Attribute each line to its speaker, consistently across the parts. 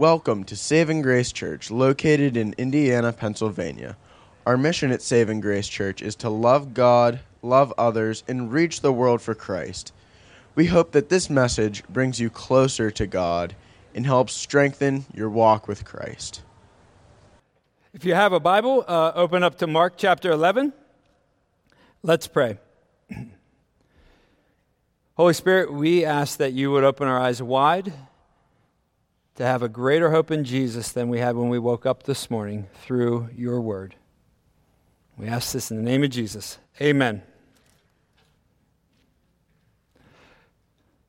Speaker 1: Welcome to Saving Grace Church, located in Indiana, Pennsylvania. Our mission at Saving Grace Church is to love God, love others, and reach the world for Christ. We hope that this message brings you closer to God and helps strengthen your walk with Christ.
Speaker 2: If you have a Bible, uh, open up to Mark chapter 11. Let's pray. Holy Spirit, we ask that you would open our eyes wide to have a greater hope in Jesus than we had when we woke up this morning through your word. We ask this in the name of Jesus. Amen.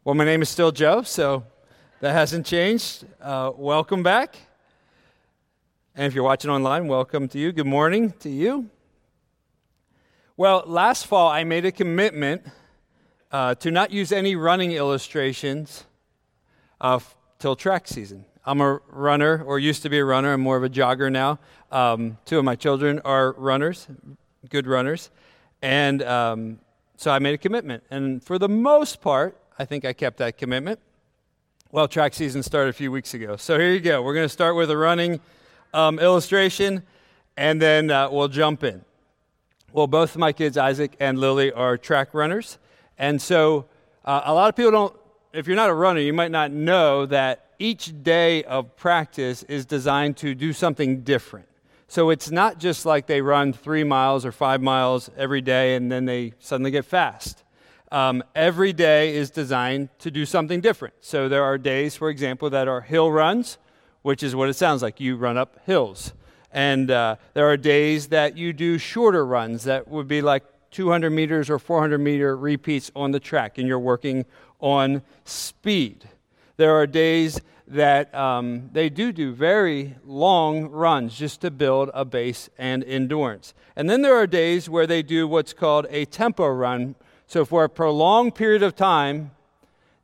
Speaker 2: Well, my name is still Joe, so that hasn't changed. Uh, welcome back. And if you're watching online, welcome to you. Good morning to you. Well, last fall, I made a commitment uh, to not use any running illustrations uh, till track season. I'm a runner, or used to be a runner. I'm more of a jogger now. Um, two of my children are runners, good runners. And um, so I made a commitment. And for the most part, I think I kept that commitment. Well, track season started a few weeks ago. So here you go. We're going to start with a running um, illustration, and then uh, we'll jump in. Well, both of my kids, Isaac and Lily, are track runners. And so uh, a lot of people don't, if you're not a runner, you might not know that each day of practice is designed to do something different. So it's not just like they run three miles or five miles every day and then they suddenly get fast. Um, every day is designed to do something different. So there are days, for example, that are hill runs, which is what it sounds like. You run up hills. And uh, there are days that you do shorter runs that would be like 200 meters or 400 meter repeats on the track, and you're working on speed. There are days that um, they do do very long runs just to build a base and endurance. And then there are days where they do what's called a tempo run. So for a prolonged period of time,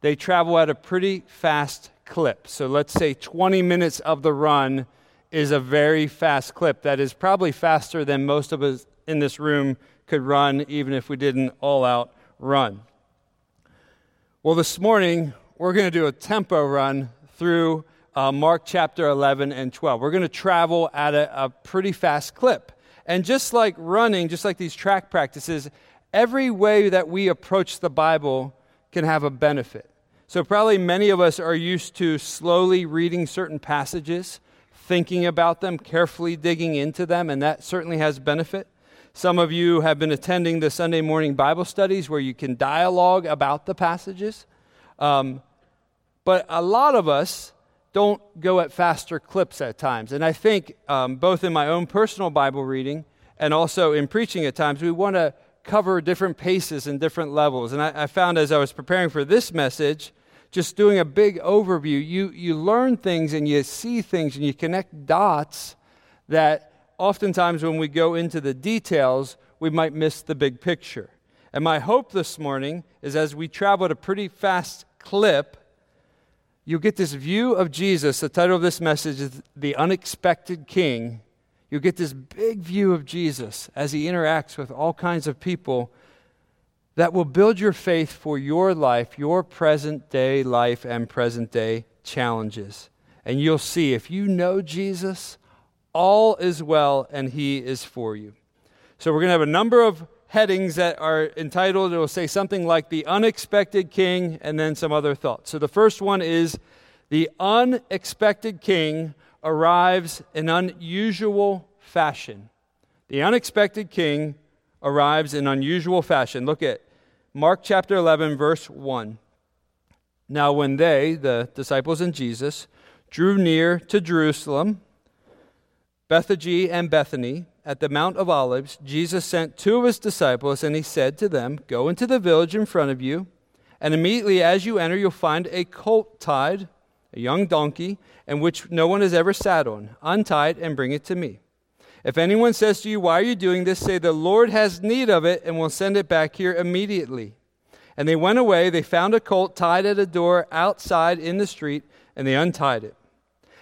Speaker 2: they travel at a pretty fast clip. So let's say 20 minutes of the run is a very fast clip that is probably faster than most of us in this room could run, even if we did an all out run. Well, this morning, we're going to do a tempo run through uh, Mark chapter 11 and 12. We're going to travel at a, a pretty fast clip. And just like running, just like these track practices, every way that we approach the Bible can have a benefit. So, probably many of us are used to slowly reading certain passages thinking about them, carefully digging into them, and that certainly has benefit. Some of you have been attending the Sunday morning Bible studies where you can dialogue about the passages. Um, but a lot of us don't go at faster clips at times. And I think, um, both in my own personal Bible reading and also in preaching at times, we want to cover different paces and different levels. And I, I found as I was preparing for this message, just doing a big overview, you, you learn things and you see things and you connect dots that oftentimes when we go into the details, we might miss the big picture. And my hope this morning is as we travel at a pretty fast clip, you'll get this view of Jesus. The title of this message is The Unexpected King. You'll get this big view of Jesus as he interacts with all kinds of people that will build your faith for your life, your present day life and present day challenges. And you'll see if you know Jesus, all is well and he is for you. So we're going to have a number of headings that are entitled, it will say something like the unexpected king and then some other thoughts. So the first one is the unexpected king arrives in unusual fashion. The unexpected king arrives in unusual fashion. Look at Mark chapter 11, verse 1. Now, when they, the disciples and Jesus, drew near to Jerusalem, Bethphage and Bethany, at the Mount of Olives, Jesus sent two of his disciples, and he said to them, Go into the village in front of you, and immediately as you enter, you'll find a colt tied, a young donkey, and which no one has ever sat on. Untie it and bring it to me. If anyone says to you, Why are you doing this? say, The Lord has need of it, and will send it back here immediately. And they went away. They found a colt tied at a door outside in the street, and they untied it.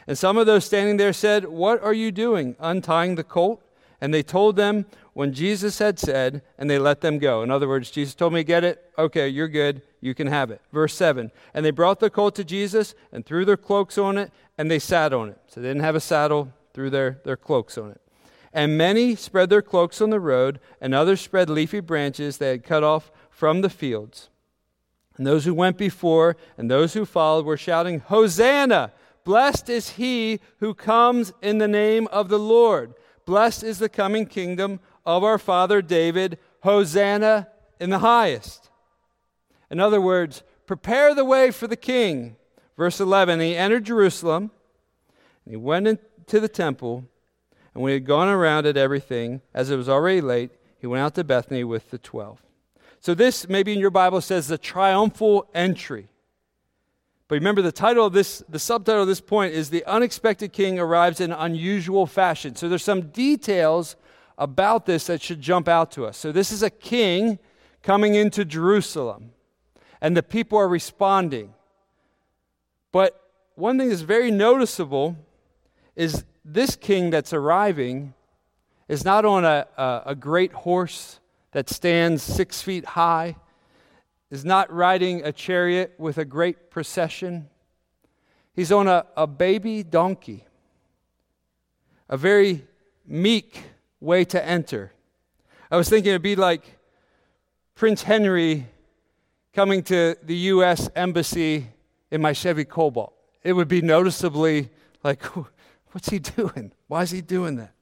Speaker 2: And some of those standing there said, What are you doing, untying the colt? And they told them when Jesus had said, and they let them go. In other words, Jesus told me, Get it? Okay, you're good. You can have it. Verse 7 And they brought the colt to Jesus and threw their cloaks on it, and they sat on it. So they didn't have a saddle, threw their, their cloaks on it. And many spread their cloaks on the road, and others spread leafy branches they had cut off from the fields. And those who went before and those who followed were shouting, Hosanna! Blessed is he who comes in the name of the Lord. Blessed is the coming kingdom of our father David. Hosanna in the highest. In other words, prepare the way for the king. Verse 11 He entered Jerusalem, and he went into the temple, and when he had gone around at everything, as it was already late, he went out to Bethany with the twelve. So, this maybe in your Bible says the triumphal entry. But remember, the title of this, the subtitle of this point is The Unexpected King Arrives in Unusual Fashion. So, there's some details about this that should jump out to us. So, this is a king coming into Jerusalem, and the people are responding. But one thing that's very noticeable is this king that's arriving is not on a, a, a great horse that stands six feet high, is not riding a chariot with a great procession. He's on a, a baby donkey, a very meek way to enter. I was thinking it'd be like Prince Henry coming to the U.S. Embassy in my Chevy Cobalt. It would be noticeably like, what's he doing? Why is he doing that?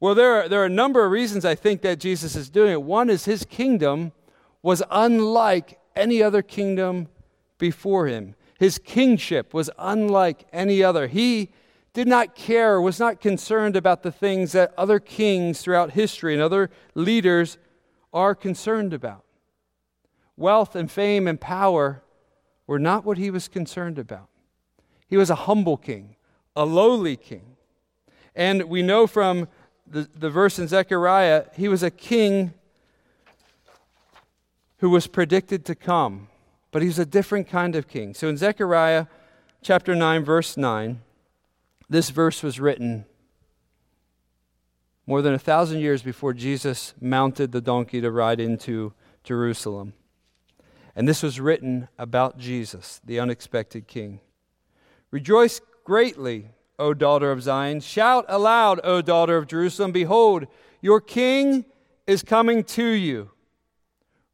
Speaker 2: Well, there are, there are a number of reasons I think that Jesus is doing it. One is his kingdom was unlike any other kingdom before him. His kingship was unlike any other. He did not care, was not concerned about the things that other kings throughout history and other leaders are concerned about. Wealth and fame and power were not what he was concerned about. He was a humble king, a lowly king. And we know from the, the verse in Zechariah, he was a king who was predicted to come, but he's a different kind of king. So in Zechariah chapter 9, verse 9, this verse was written more than a thousand years before Jesus mounted the donkey to ride into Jerusalem. And this was written about Jesus, the unexpected king. Rejoice greatly O daughter of Zion. Shout aloud, O daughter of Jerusalem. Behold, your king is coming to you.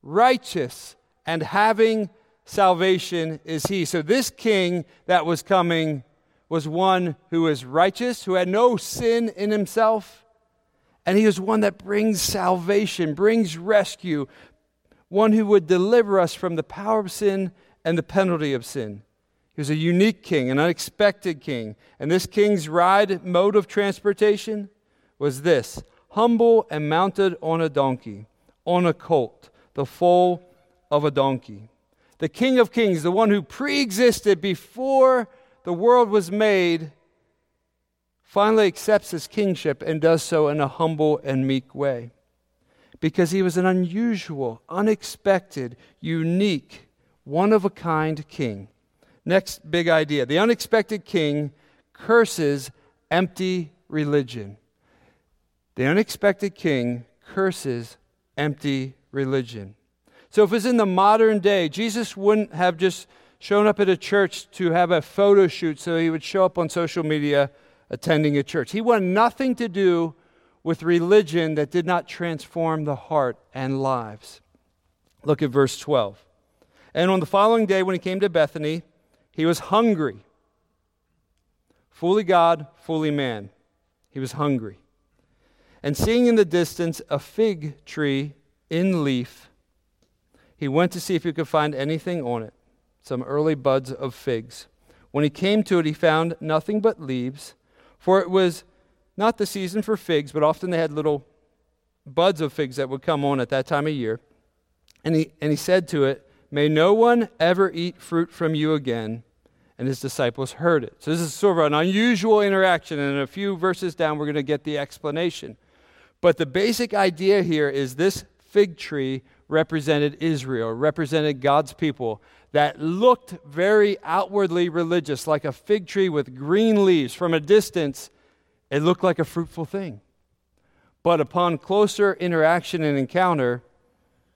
Speaker 2: Righteous and having salvation is he. So, this king that was coming was one who was righteous, who had no sin in himself, and he was one that brings salvation, brings rescue, one who would deliver us from the power of sin and the penalty of sin. He was a unique king, an unexpected king. And this king's ride mode of transportation was this humble and mounted on a donkey, on a colt, the foal of a donkey. The King of Kings, the one who pre existed before the world was made, finally accepts his kingship and does so in a humble and meek way. Because he was an unusual, unexpected, unique, one of a kind king. Next big idea the unexpected king curses empty religion. The unexpected king curses empty religion. So, if it's in the modern day, Jesus wouldn't have just shown up at a church to have a photo shoot so he would show up on social media attending a church. He wanted nothing to do with religion that did not transform the heart and lives. Look at verse 12. And on the following day, when he came to Bethany, he was hungry. Fully God, fully man. He was hungry. And seeing in the distance a fig tree in leaf, he went to see if he could find anything on it, some early buds of figs. When he came to it, he found nothing but leaves, for it was not the season for figs, but often they had little buds of figs that would come on at that time of year. And he, and he said to it, May no one ever eat fruit from you again and his disciples heard it. So this is sort of an unusual interaction, and in a few verses down, we're going to get the explanation. But the basic idea here is this fig tree represented Israel, represented God's people that looked very outwardly religious, like a fig tree with green leaves. From a distance, it looked like a fruitful thing. But upon closer interaction and encounter,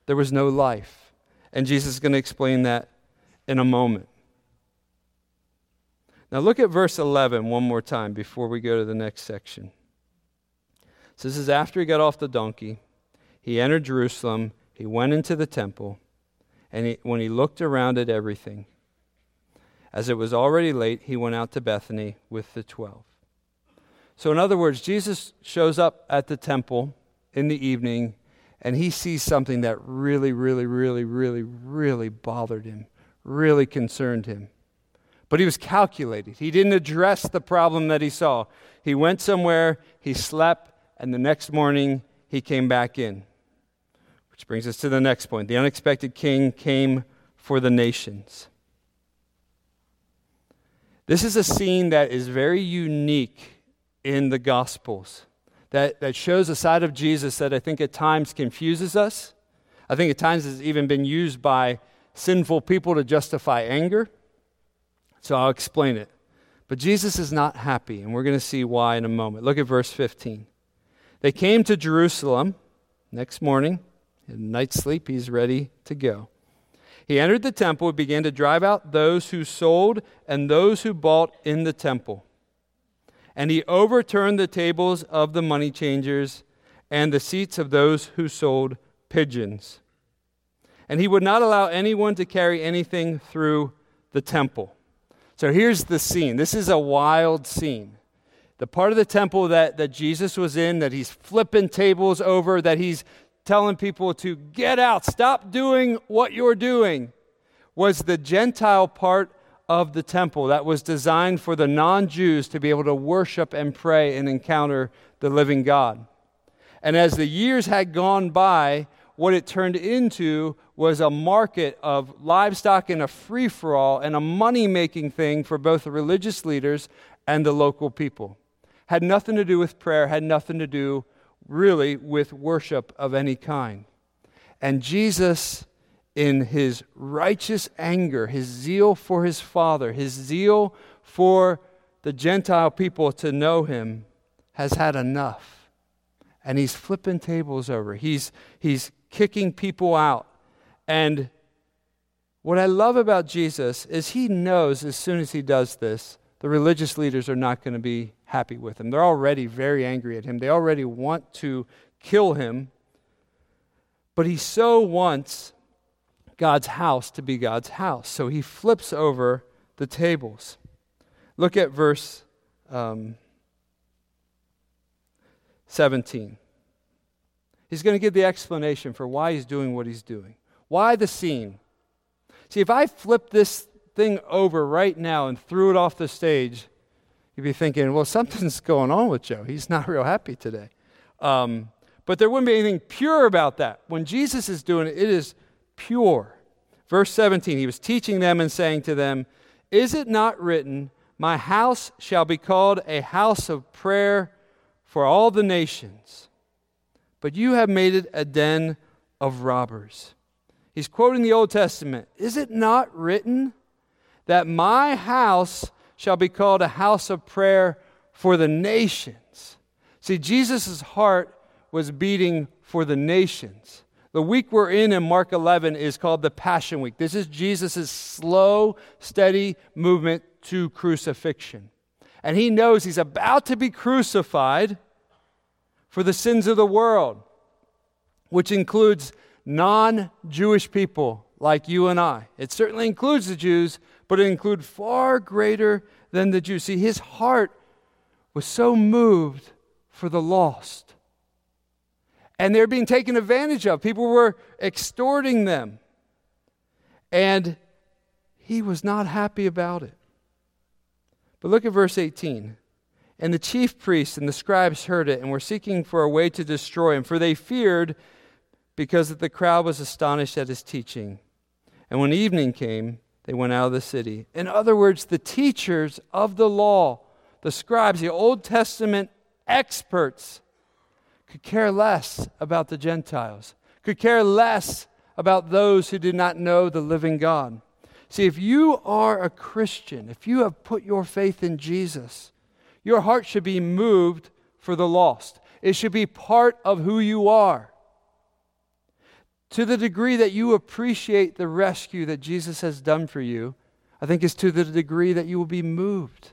Speaker 2: there was no life. And Jesus is going to explain that in a moment. Now, look at verse 11 one more time before we go to the next section. So, this is after he got off the donkey. He entered Jerusalem, he went into the temple, and he, when he looked around at everything, as it was already late, he went out to Bethany with the twelve. So, in other words, Jesus shows up at the temple in the evening and he sees something that really, really, really, really, really bothered him, really concerned him. But he was calculated. He didn't address the problem that he saw. He went somewhere, he slept, and the next morning he came back in. Which brings us to the next point. The unexpected king came for the nations. This is a scene that is very unique in the Gospels that, that shows a side of Jesus that I think at times confuses us. I think at times has even been used by sinful people to justify anger. So I'll explain it. But Jesus is not happy, and we're going to see why in a moment. Look at verse 15. They came to Jerusalem next morning. In night's sleep, he's ready to go. He entered the temple and began to drive out those who sold and those who bought in the temple and he overturned the tables of the money changers and the seats of those who sold pigeons. And he would not allow anyone to carry anything through the temple. So here's the scene. This is a wild scene. The part of the temple that, that Jesus was in, that he's flipping tables over, that he's telling people to get out, stop doing what you're doing, was the Gentile part of the temple that was designed for the non Jews to be able to worship and pray and encounter the living God. And as the years had gone by, what it turned into was a market of livestock and a free for all and a money making thing for both the religious leaders and the local people. Had nothing to do with prayer, had nothing to do really with worship of any kind. And Jesus in his righteous anger, his zeal for his Father, his zeal for the Gentile people to know him, has had enough. And he's flipping tables over. He's, he's kicking people out. And what I love about Jesus is he knows as soon as he does this, the religious leaders are not going to be happy with him. They're already very angry at him, they already want to kill him. But he so wants God's house to be God's house. So he flips over the tables. Look at verse um, 17. He's going to give the explanation for why he's doing what he's doing. Why the scene? See, if I flip this thing over right now and threw it off the stage, you'd be thinking, well, something's going on with Joe. He's not real happy today. Um, but there wouldn't be anything pure about that. When Jesus is doing it, it is pure. Verse 17, he was teaching them and saying to them, Is it not written, My house shall be called a house of prayer for all the nations? But you have made it a den of robbers. He's quoting the Old Testament. Is it not written that my house shall be called a house of prayer for the nations? See, Jesus' heart was beating for the nations. The week we're in in Mark 11 is called the Passion Week. This is Jesus' slow, steady movement to crucifixion. And he knows he's about to be crucified for the sins of the world, which includes non Jewish people like you and I. It certainly includes the Jews, but it includes far greater than the Jews. See, his heart was so moved for the lost and they're being taken advantage of. People were extorting them. And he was not happy about it. But look at verse 18. And the chief priests and the scribes heard it and were seeking for a way to destroy him, for they feared because the crowd was astonished at his teaching. And when evening came, they went out of the city. In other words, the teachers of the law, the scribes, the Old Testament experts, could care less about the Gentiles, could care less about those who did not know the living God. See, if you are a Christian, if you have put your faith in Jesus, your heart should be moved for the lost. It should be part of who you are. To the degree that you appreciate the rescue that Jesus has done for you, I think is to the degree that you will be moved.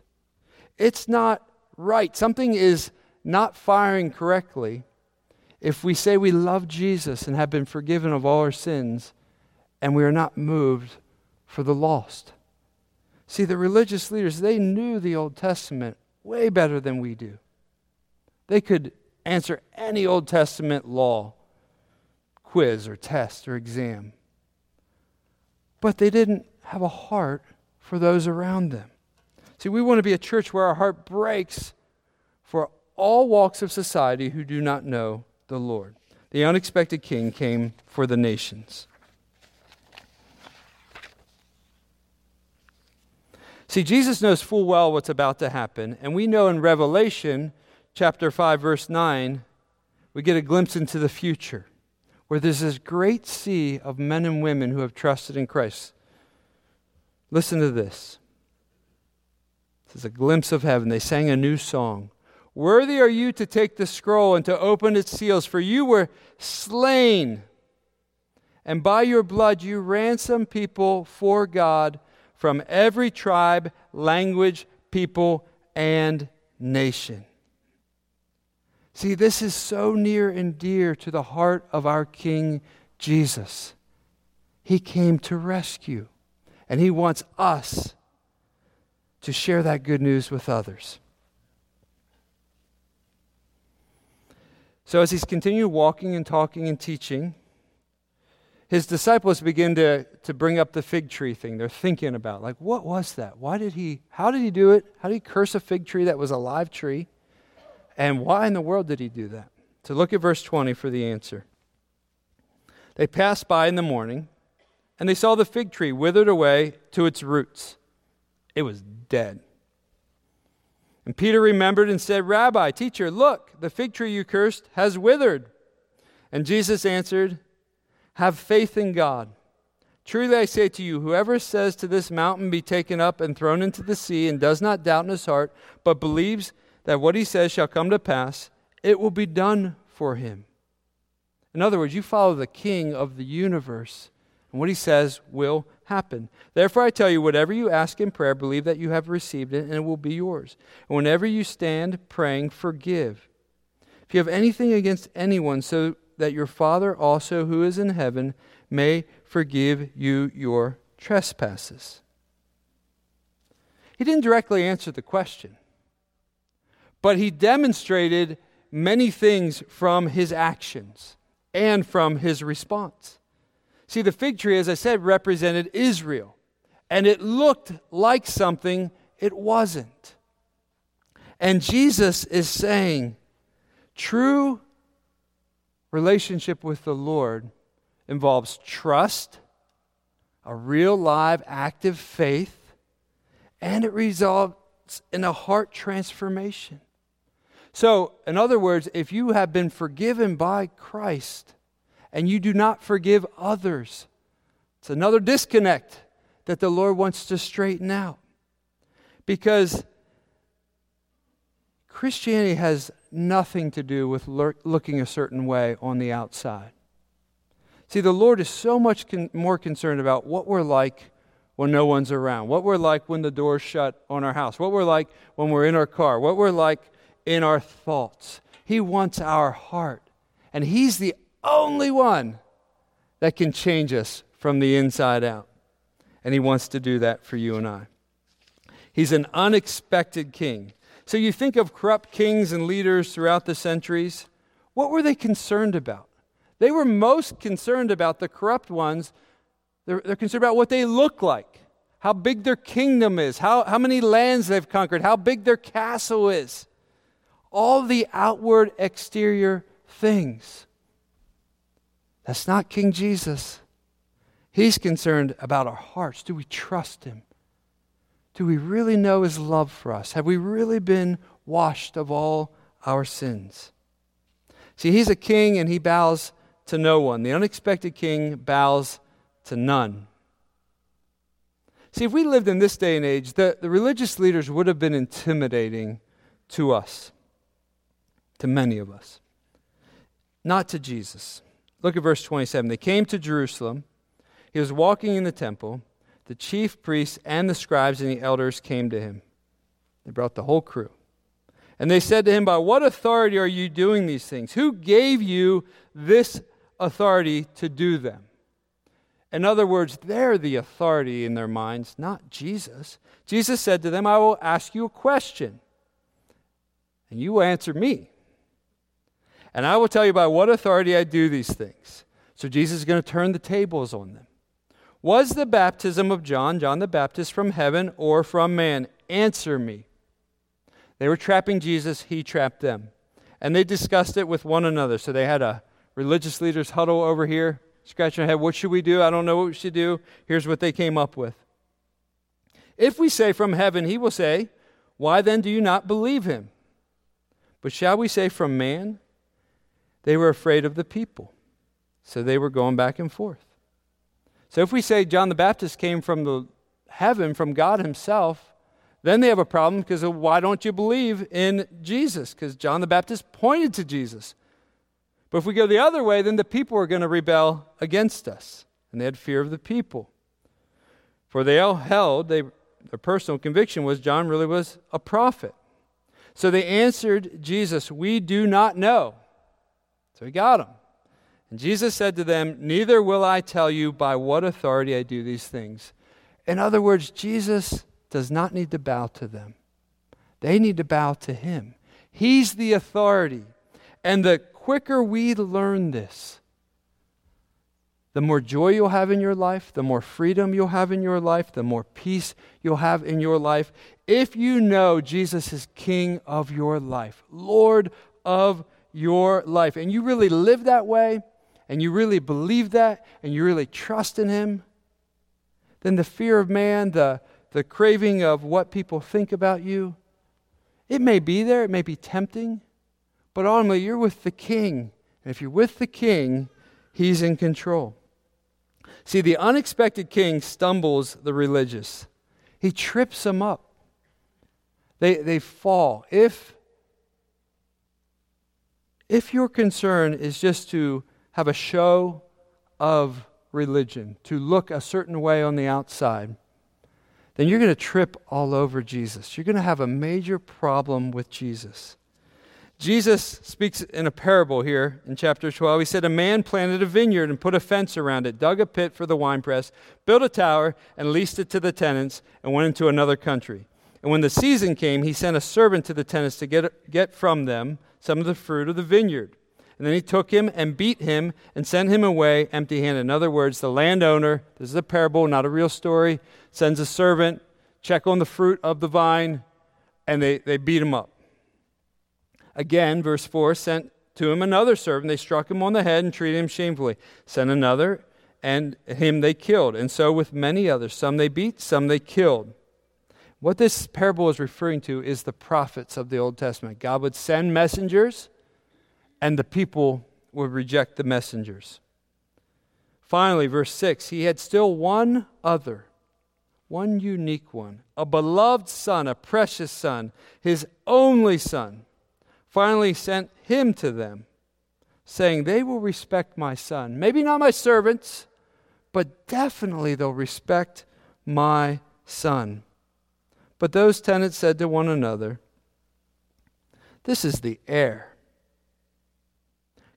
Speaker 2: It's not right. Something is not firing correctly if we say we love Jesus and have been forgiven of all our sins and we are not moved for the lost. See, the religious leaders, they knew the Old Testament way better than we do. They could answer any Old Testament law, quiz or test or exam. But they didn't have a heart for those around them. See, we want to be a church where our heart breaks for all walks of society who do not know the Lord. The unexpected king came for the nations. See, Jesus knows full well what's about to happen, and we know in Revelation chapter 5 verse 9, we get a glimpse into the future where there's this great sea of men and women who have trusted in Christ. Listen to this. This is a glimpse of heaven. They sang a new song. Worthy are you to take the scroll and to open its seals, for you were slain, and by your blood you ransomed people for God from every tribe, language, people, and nation. See, this is so near and dear to the heart of our King Jesus. He came to rescue, and He wants us to share that good news with others. So, as He's continued walking and talking and teaching, his disciples begin to, to bring up the fig tree thing. They're thinking about, like, what was that? Why did he, how did he do it? How did he curse a fig tree that was a live tree? And why in the world did he do that? So look at verse 20 for the answer. They passed by in the morning, and they saw the fig tree withered away to its roots. It was dead. And Peter remembered and said, Rabbi, teacher, look, the fig tree you cursed has withered. And Jesus answered, have faith in God. Truly I say to you, whoever says to this mountain, Be taken up and thrown into the sea, and does not doubt in his heart, but believes that what he says shall come to pass, it will be done for him. In other words, you follow the king of the universe, and what he says will happen. Therefore, I tell you, whatever you ask in prayer, believe that you have received it, and it will be yours. And whenever you stand praying, forgive. If you have anything against anyone, so that your Father also, who is in heaven, may forgive you your trespasses. He didn't directly answer the question, but he demonstrated many things from his actions and from his response. See, the fig tree, as I said, represented Israel, and it looked like something it wasn't. And Jesus is saying, true relationship with the Lord involves trust, a real, live, active faith, and it results in a heart transformation. So, in other words, if you have been forgiven by Christ and you do not forgive others, it's another disconnect that the Lord wants to straighten out. Because Christianity has nothing to do with looking a certain way on the outside. See, the Lord is so much con- more concerned about what we're like when no one's around, what we're like when the door's shut on our house, what we're like when we're in our car, what we're like in our thoughts. He wants our heart. And He's the only one that can change us from the inside out. And He wants to do that for you and I. He's an unexpected king. So you think of corrupt kings and leaders throughout the centuries. What were they concerned about? They were most concerned about the corrupt ones. They're, they're concerned about what they look like, how big their kingdom is, how, how many lands they've conquered, how big their castle is. All the outward exterior things. That's not King Jesus. He's concerned about our hearts. Do we trust him? Do we really know his love for us? Have we really been washed of all our sins? See, he's a king and he bows to no one. The unexpected king bows to none. See, if we lived in this day and age, the, the religious leaders would have been intimidating to us. To many of us, not to Jesus. Look at verse 27. They came to Jerusalem. He was walking in the temple. The chief priests and the scribes and the elders came to him. They brought the whole crew. And they said to him, By what authority are you doing these things? Who gave you this authority to do them? In other words, they're the authority in their minds, not Jesus. Jesus said to them, I will ask you a question, and you will answer me. And I will tell you by what authority I do these things. So Jesus is going to turn the tables on them. Was the baptism of John, John the Baptist, from heaven or from man? Answer me. They were trapping Jesus, he trapped them. And they discussed it with one another. So they had a religious leaders huddle over here, scratching their head. What should we do? I don't know what we should do. Here's what they came up with. If we say from heaven, he will say, Why then do you not believe him? But shall we say from man? They were afraid of the people. So they were going back and forth. So if we say John the Baptist came from the heaven, from God Himself, then they have a problem because why don't you believe in Jesus? Because John the Baptist pointed to Jesus. But if we go the other way, then the people are going to rebel against us. And they had fear of the people. For they all held, they, their personal conviction was John really was a prophet. So they answered Jesus, We do not know. So he got him. And Jesus said to them, Neither will I tell you by what authority I do these things. In other words, Jesus does not need to bow to them, they need to bow to him. He's the authority. And the quicker we learn this, the more joy you'll have in your life, the more freedom you'll have in your life, the more peace you'll have in your life. If you know Jesus is King of your life, Lord of your life, and you really live that way, and you really believe that, and you really trust in Him, then the fear of man, the, the craving of what people think about you, it may be there, it may be tempting, but ultimately you're with the King. And if you're with the King, He's in control. See, the unexpected king stumbles the religious, he trips them up. They, they fall. If, if your concern is just to have a show of religion, to look a certain way on the outside, then you're going to trip all over Jesus. You're going to have a major problem with Jesus. Jesus speaks in a parable here in chapter 12. He said, A man planted a vineyard and put a fence around it, dug a pit for the winepress, built a tower, and leased it to the tenants, and went into another country. And when the season came, he sent a servant to the tenants to get, get from them some of the fruit of the vineyard. And then he took him and beat him and sent him away empty handed. In other words, the landowner, this is a parable, not a real story, sends a servant, check on the fruit of the vine, and they, they beat him up. Again, verse 4 sent to him another servant. They struck him on the head and treated him shamefully. Sent another, and him they killed. And so with many others. Some they beat, some they killed. What this parable is referring to is the prophets of the Old Testament. God would send messengers, and the people would reject the messengers. Finally, verse 6 He had still one other, one unique one, a beloved son, a precious son, his only son finally sent him to them, saying, They will respect my son. Maybe not my servants, but definitely they'll respect my son. But those tenants said to one another, This is the heir.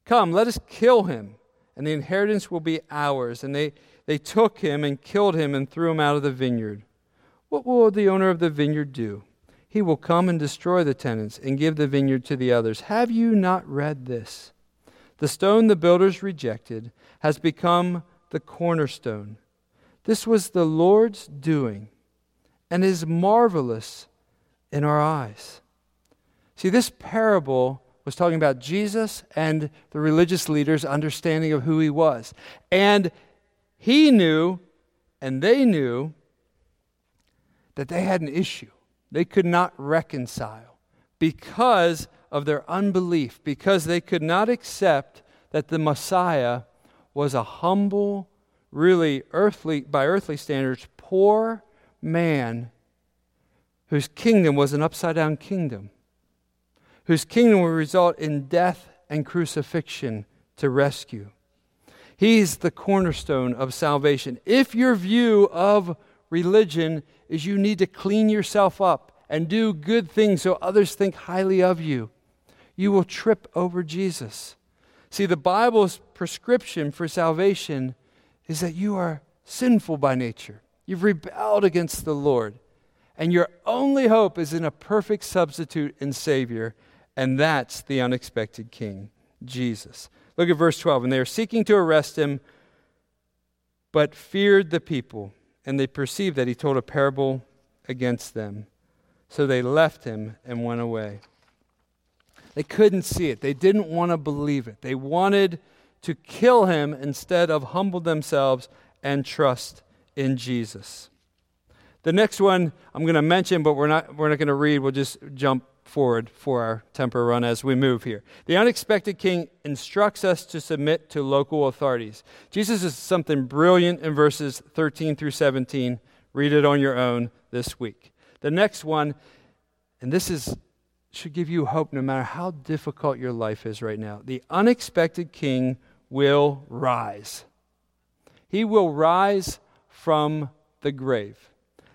Speaker 2: Come, let us kill him, and the inheritance will be ours. And they, they took him and killed him and threw him out of the vineyard. What will the owner of the vineyard do? he will come and destroy the tenants and give the vineyard to the others. Have you not read this? The stone the builders rejected has become the cornerstone. This was the Lord's doing and is marvelous in our eyes. See, this parable was talking about Jesus and the religious leaders' understanding of who he was. And he knew, and they knew, that they had an issue they could not reconcile because of their unbelief, because they could not accept that the Messiah was a humble, really earthly, by earthly standards, poor man whose kingdom was an upside down kingdom, whose kingdom will result in death and crucifixion to rescue. He's the cornerstone of salvation. If your view of religion is you need to clean yourself up and do good things so others think highly of you, you will trip over Jesus. See, the Bible's prescription for salvation is that you are sinful by nature. You've rebelled against the Lord. And your only hope is in a perfect substitute and Savior, and that's the unexpected King, Jesus. Look at verse 12. And they are seeking to arrest him, but feared the people, and they perceived that he told a parable against them. So they left him and went away. They couldn't see it, they didn't want to believe it. They wanted to kill him instead of humble themselves and trust in Jesus. The next one I'm going to mention, but we're not, we're not going to read. We'll just jump forward for our tempo run as we move here. The unexpected king instructs us to submit to local authorities. Jesus is something brilliant in verses 13 through 17. Read it on your own this week. The next one, and this is should give you hope no matter how difficult your life is right now. The unexpected king will rise. He will rise from the grave.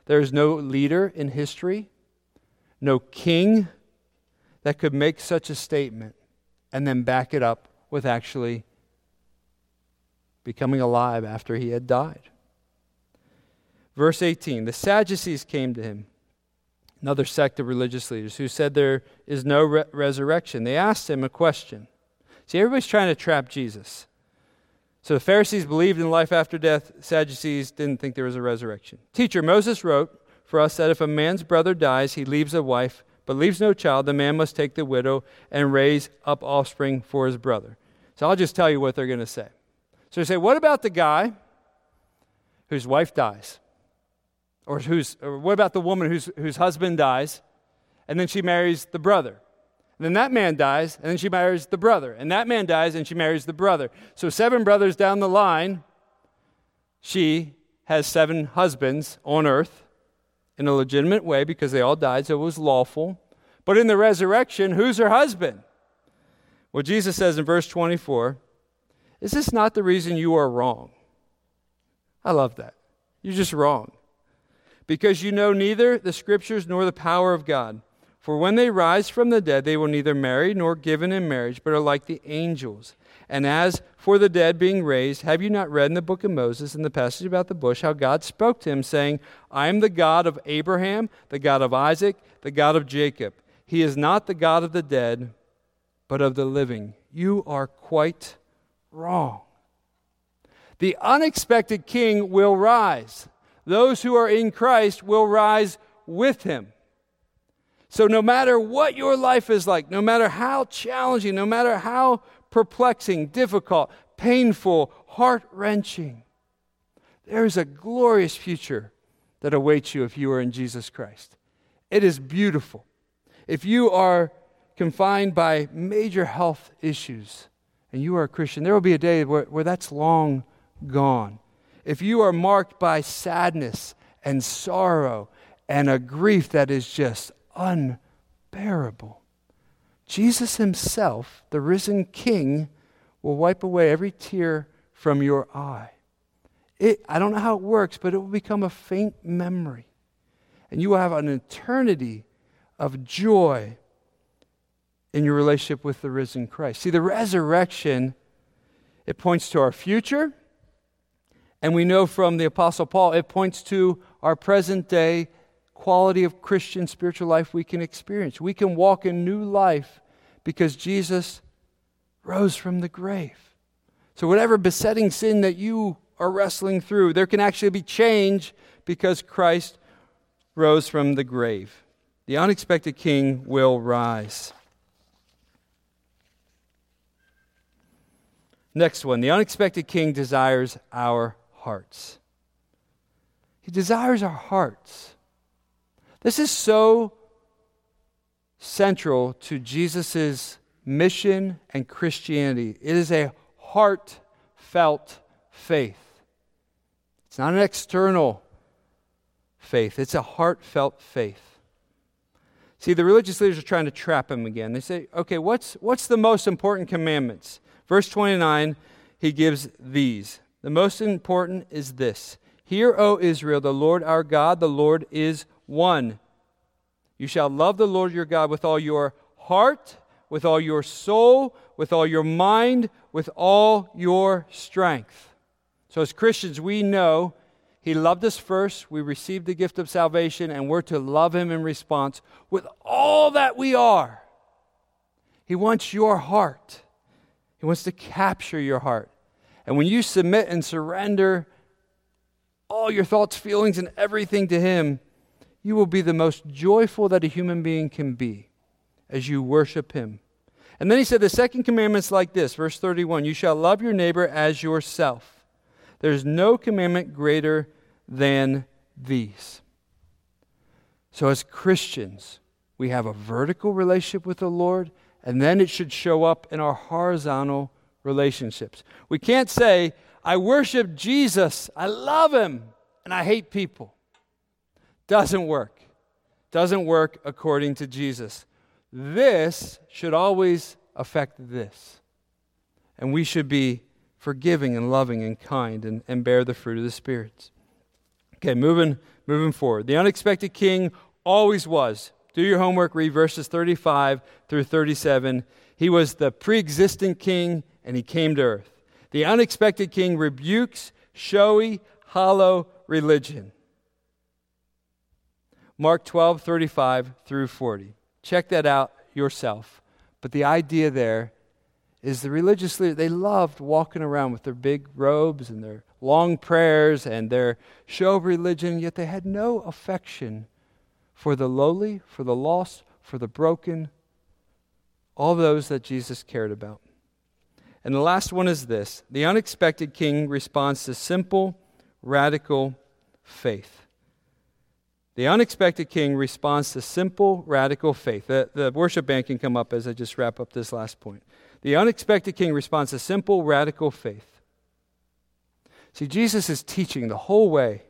Speaker 2: There is no leader in history, no king that could make such a statement and then back it up with actually becoming alive after he had died. Verse 18 The Sadducees came to him, another sect of religious leaders, who said there is no re- resurrection. They asked him a question. See, everybody's trying to trap Jesus. So the Pharisees believed in life after death. Sadducees didn't think there was a resurrection. Teacher, Moses wrote for us that if a man's brother dies, he leaves a wife, but leaves no child, the man must take the widow and raise up offspring for his brother. So I'll just tell you what they're going to say. So they say, what about the guy whose wife dies? Or, who's, or what about the woman whose, whose husband dies and then she marries the brother? Then that man dies, and then she marries the brother. And that man dies, and she marries the brother. So, seven brothers down the line, she has seven husbands on earth in a legitimate way because they all died, so it was lawful. But in the resurrection, who's her husband? Well, Jesus says in verse 24, Is this not the reason you are wrong? I love that. You're just wrong. Because you know neither the scriptures nor the power of God. For when they rise from the dead, they will neither marry nor given in marriage, but are like the angels. And as for the dead being raised, have you not read in the book of Moses, in the passage about the bush, how God spoke to him, saying, I am the God of Abraham, the God of Isaac, the God of Jacob. He is not the God of the dead, but of the living. You are quite wrong. The unexpected king will rise. Those who are in Christ will rise with him. So, no matter what your life is like, no matter how challenging, no matter how perplexing, difficult, painful, heart wrenching, there is a glorious future that awaits you if you are in Jesus Christ. It is beautiful. If you are confined by major health issues and you are a Christian, there will be a day where, where that's long gone. If you are marked by sadness and sorrow and a grief that is just unbearable. Jesus himself, the risen king, will wipe away every tear from your eye. It, I don't know how it works, but it will become a faint memory. And you will have an eternity of joy in your relationship with the risen Christ. See, the resurrection, it points to our future. And we know from the Apostle Paul, it points to our present day quality of Christian spiritual life we can experience. We can walk in new life because Jesus rose from the grave. So, whatever besetting sin that you are wrestling through, there can actually be change because Christ rose from the grave. The unexpected king will rise. Next one the unexpected king desires our hearts. He desires our hearts. This is so central to Jesus' mission and Christianity. It is a heartfelt faith. It's not an external faith, it's a heartfelt faith. See, the religious leaders are trying to trap him again. They say, okay, what's, what's the most important commandments? Verse 29, he gives these. The most important is this Hear, O Israel, the Lord our God, the Lord is one. You shall love the Lord your God with all your heart, with all your soul, with all your mind, with all your strength. So, as Christians, we know He loved us first, we received the gift of salvation, and we're to love Him in response with all that we are. He wants your heart, He wants to capture your heart. And when you submit and surrender all your thoughts, feelings, and everything to Him, you will be the most joyful that a human being can be as you worship Him. And then he said, the second commandment's like this, verse 31 You shall love your neighbor as yourself. There's no commandment greater than these. So, as Christians, we have a vertical relationship with the Lord, and then it should show up in our horizontal relationships. We can't say, I worship Jesus, I love him, and I hate people. Doesn't work. Doesn't work according to Jesus. This should always affect this. And we should be forgiving and loving and kind and, and bear the fruit of the spirits. Okay, moving moving forward. The unexpected king always was. Do your homework, read verses 35 through 37. He was the pre existing king and he came to earth. The unexpected king rebukes showy, hollow religion. Mark 12, 35 through 40. Check that out yourself. But the idea there is the religious leaders, they loved walking around with their big robes and their long prayers and their show of religion, yet they had no affection for the lowly, for the lost, for the broken, all those that Jesus cared about. And the last one is this the unexpected king responds to simple, radical faith. The unexpected king responds to simple, radical faith. The, the worship band can come up as I just wrap up this last point. The unexpected king responds to simple, radical faith. See, Jesus is teaching the whole way,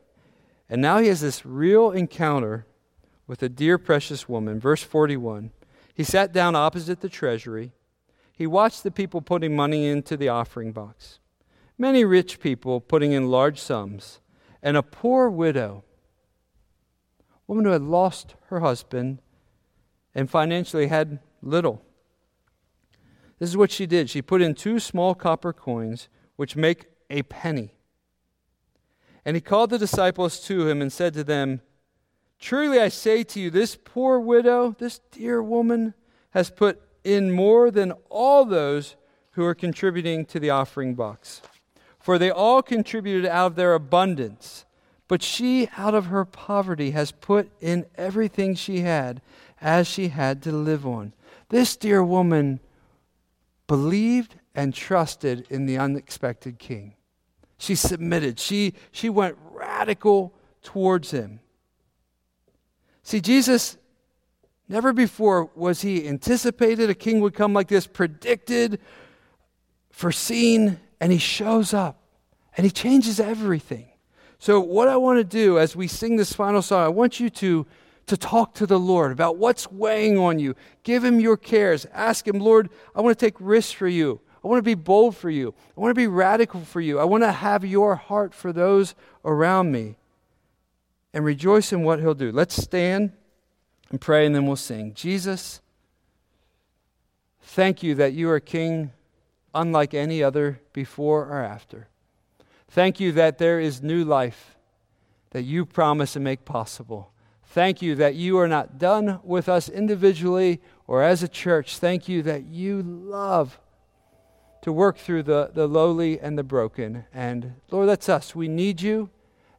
Speaker 2: and now he has this real encounter with a dear, precious woman. Verse 41 He sat down opposite the treasury. He watched the people putting money into the offering box. Many rich people putting in large sums, and a poor widow woman who had lost her husband and financially had little. This is what she did. She put in two small copper coins, which make a penny. And he called the disciples to him and said to them, Truly I say to you, this poor widow, this dear woman, has put in more than all those who are contributing to the offering box. For they all contributed out of their abundance but she, out of her poverty, has put in everything she had as she had to live on. This dear woman believed and trusted in the unexpected king. She submitted. She, she went radical towards him. See, Jesus, never before was he anticipated a king would come like this, predicted, foreseen, and he shows up and he changes everything. So, what I want to do as we sing this final song, I want you to, to talk to the Lord about what's weighing on you. Give Him your cares. Ask Him, Lord, I want to take risks for you. I want to be bold for you. I want to be radical for you. I want to have your heart for those around me. And rejoice in what He'll do. Let's stand and pray, and then we'll sing. Jesus, thank you that you are King unlike any other before or after. Thank you that there is new life that you promise and make possible. Thank you that you are not done with us individually or as a church. Thank you that you love to work through the, the lowly and the broken. And Lord, that's us. We need you,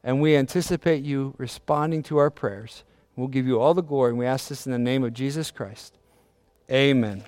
Speaker 2: and we anticipate you responding to our prayers. We'll give you all the glory, and we ask this in the name of Jesus Christ. Amen.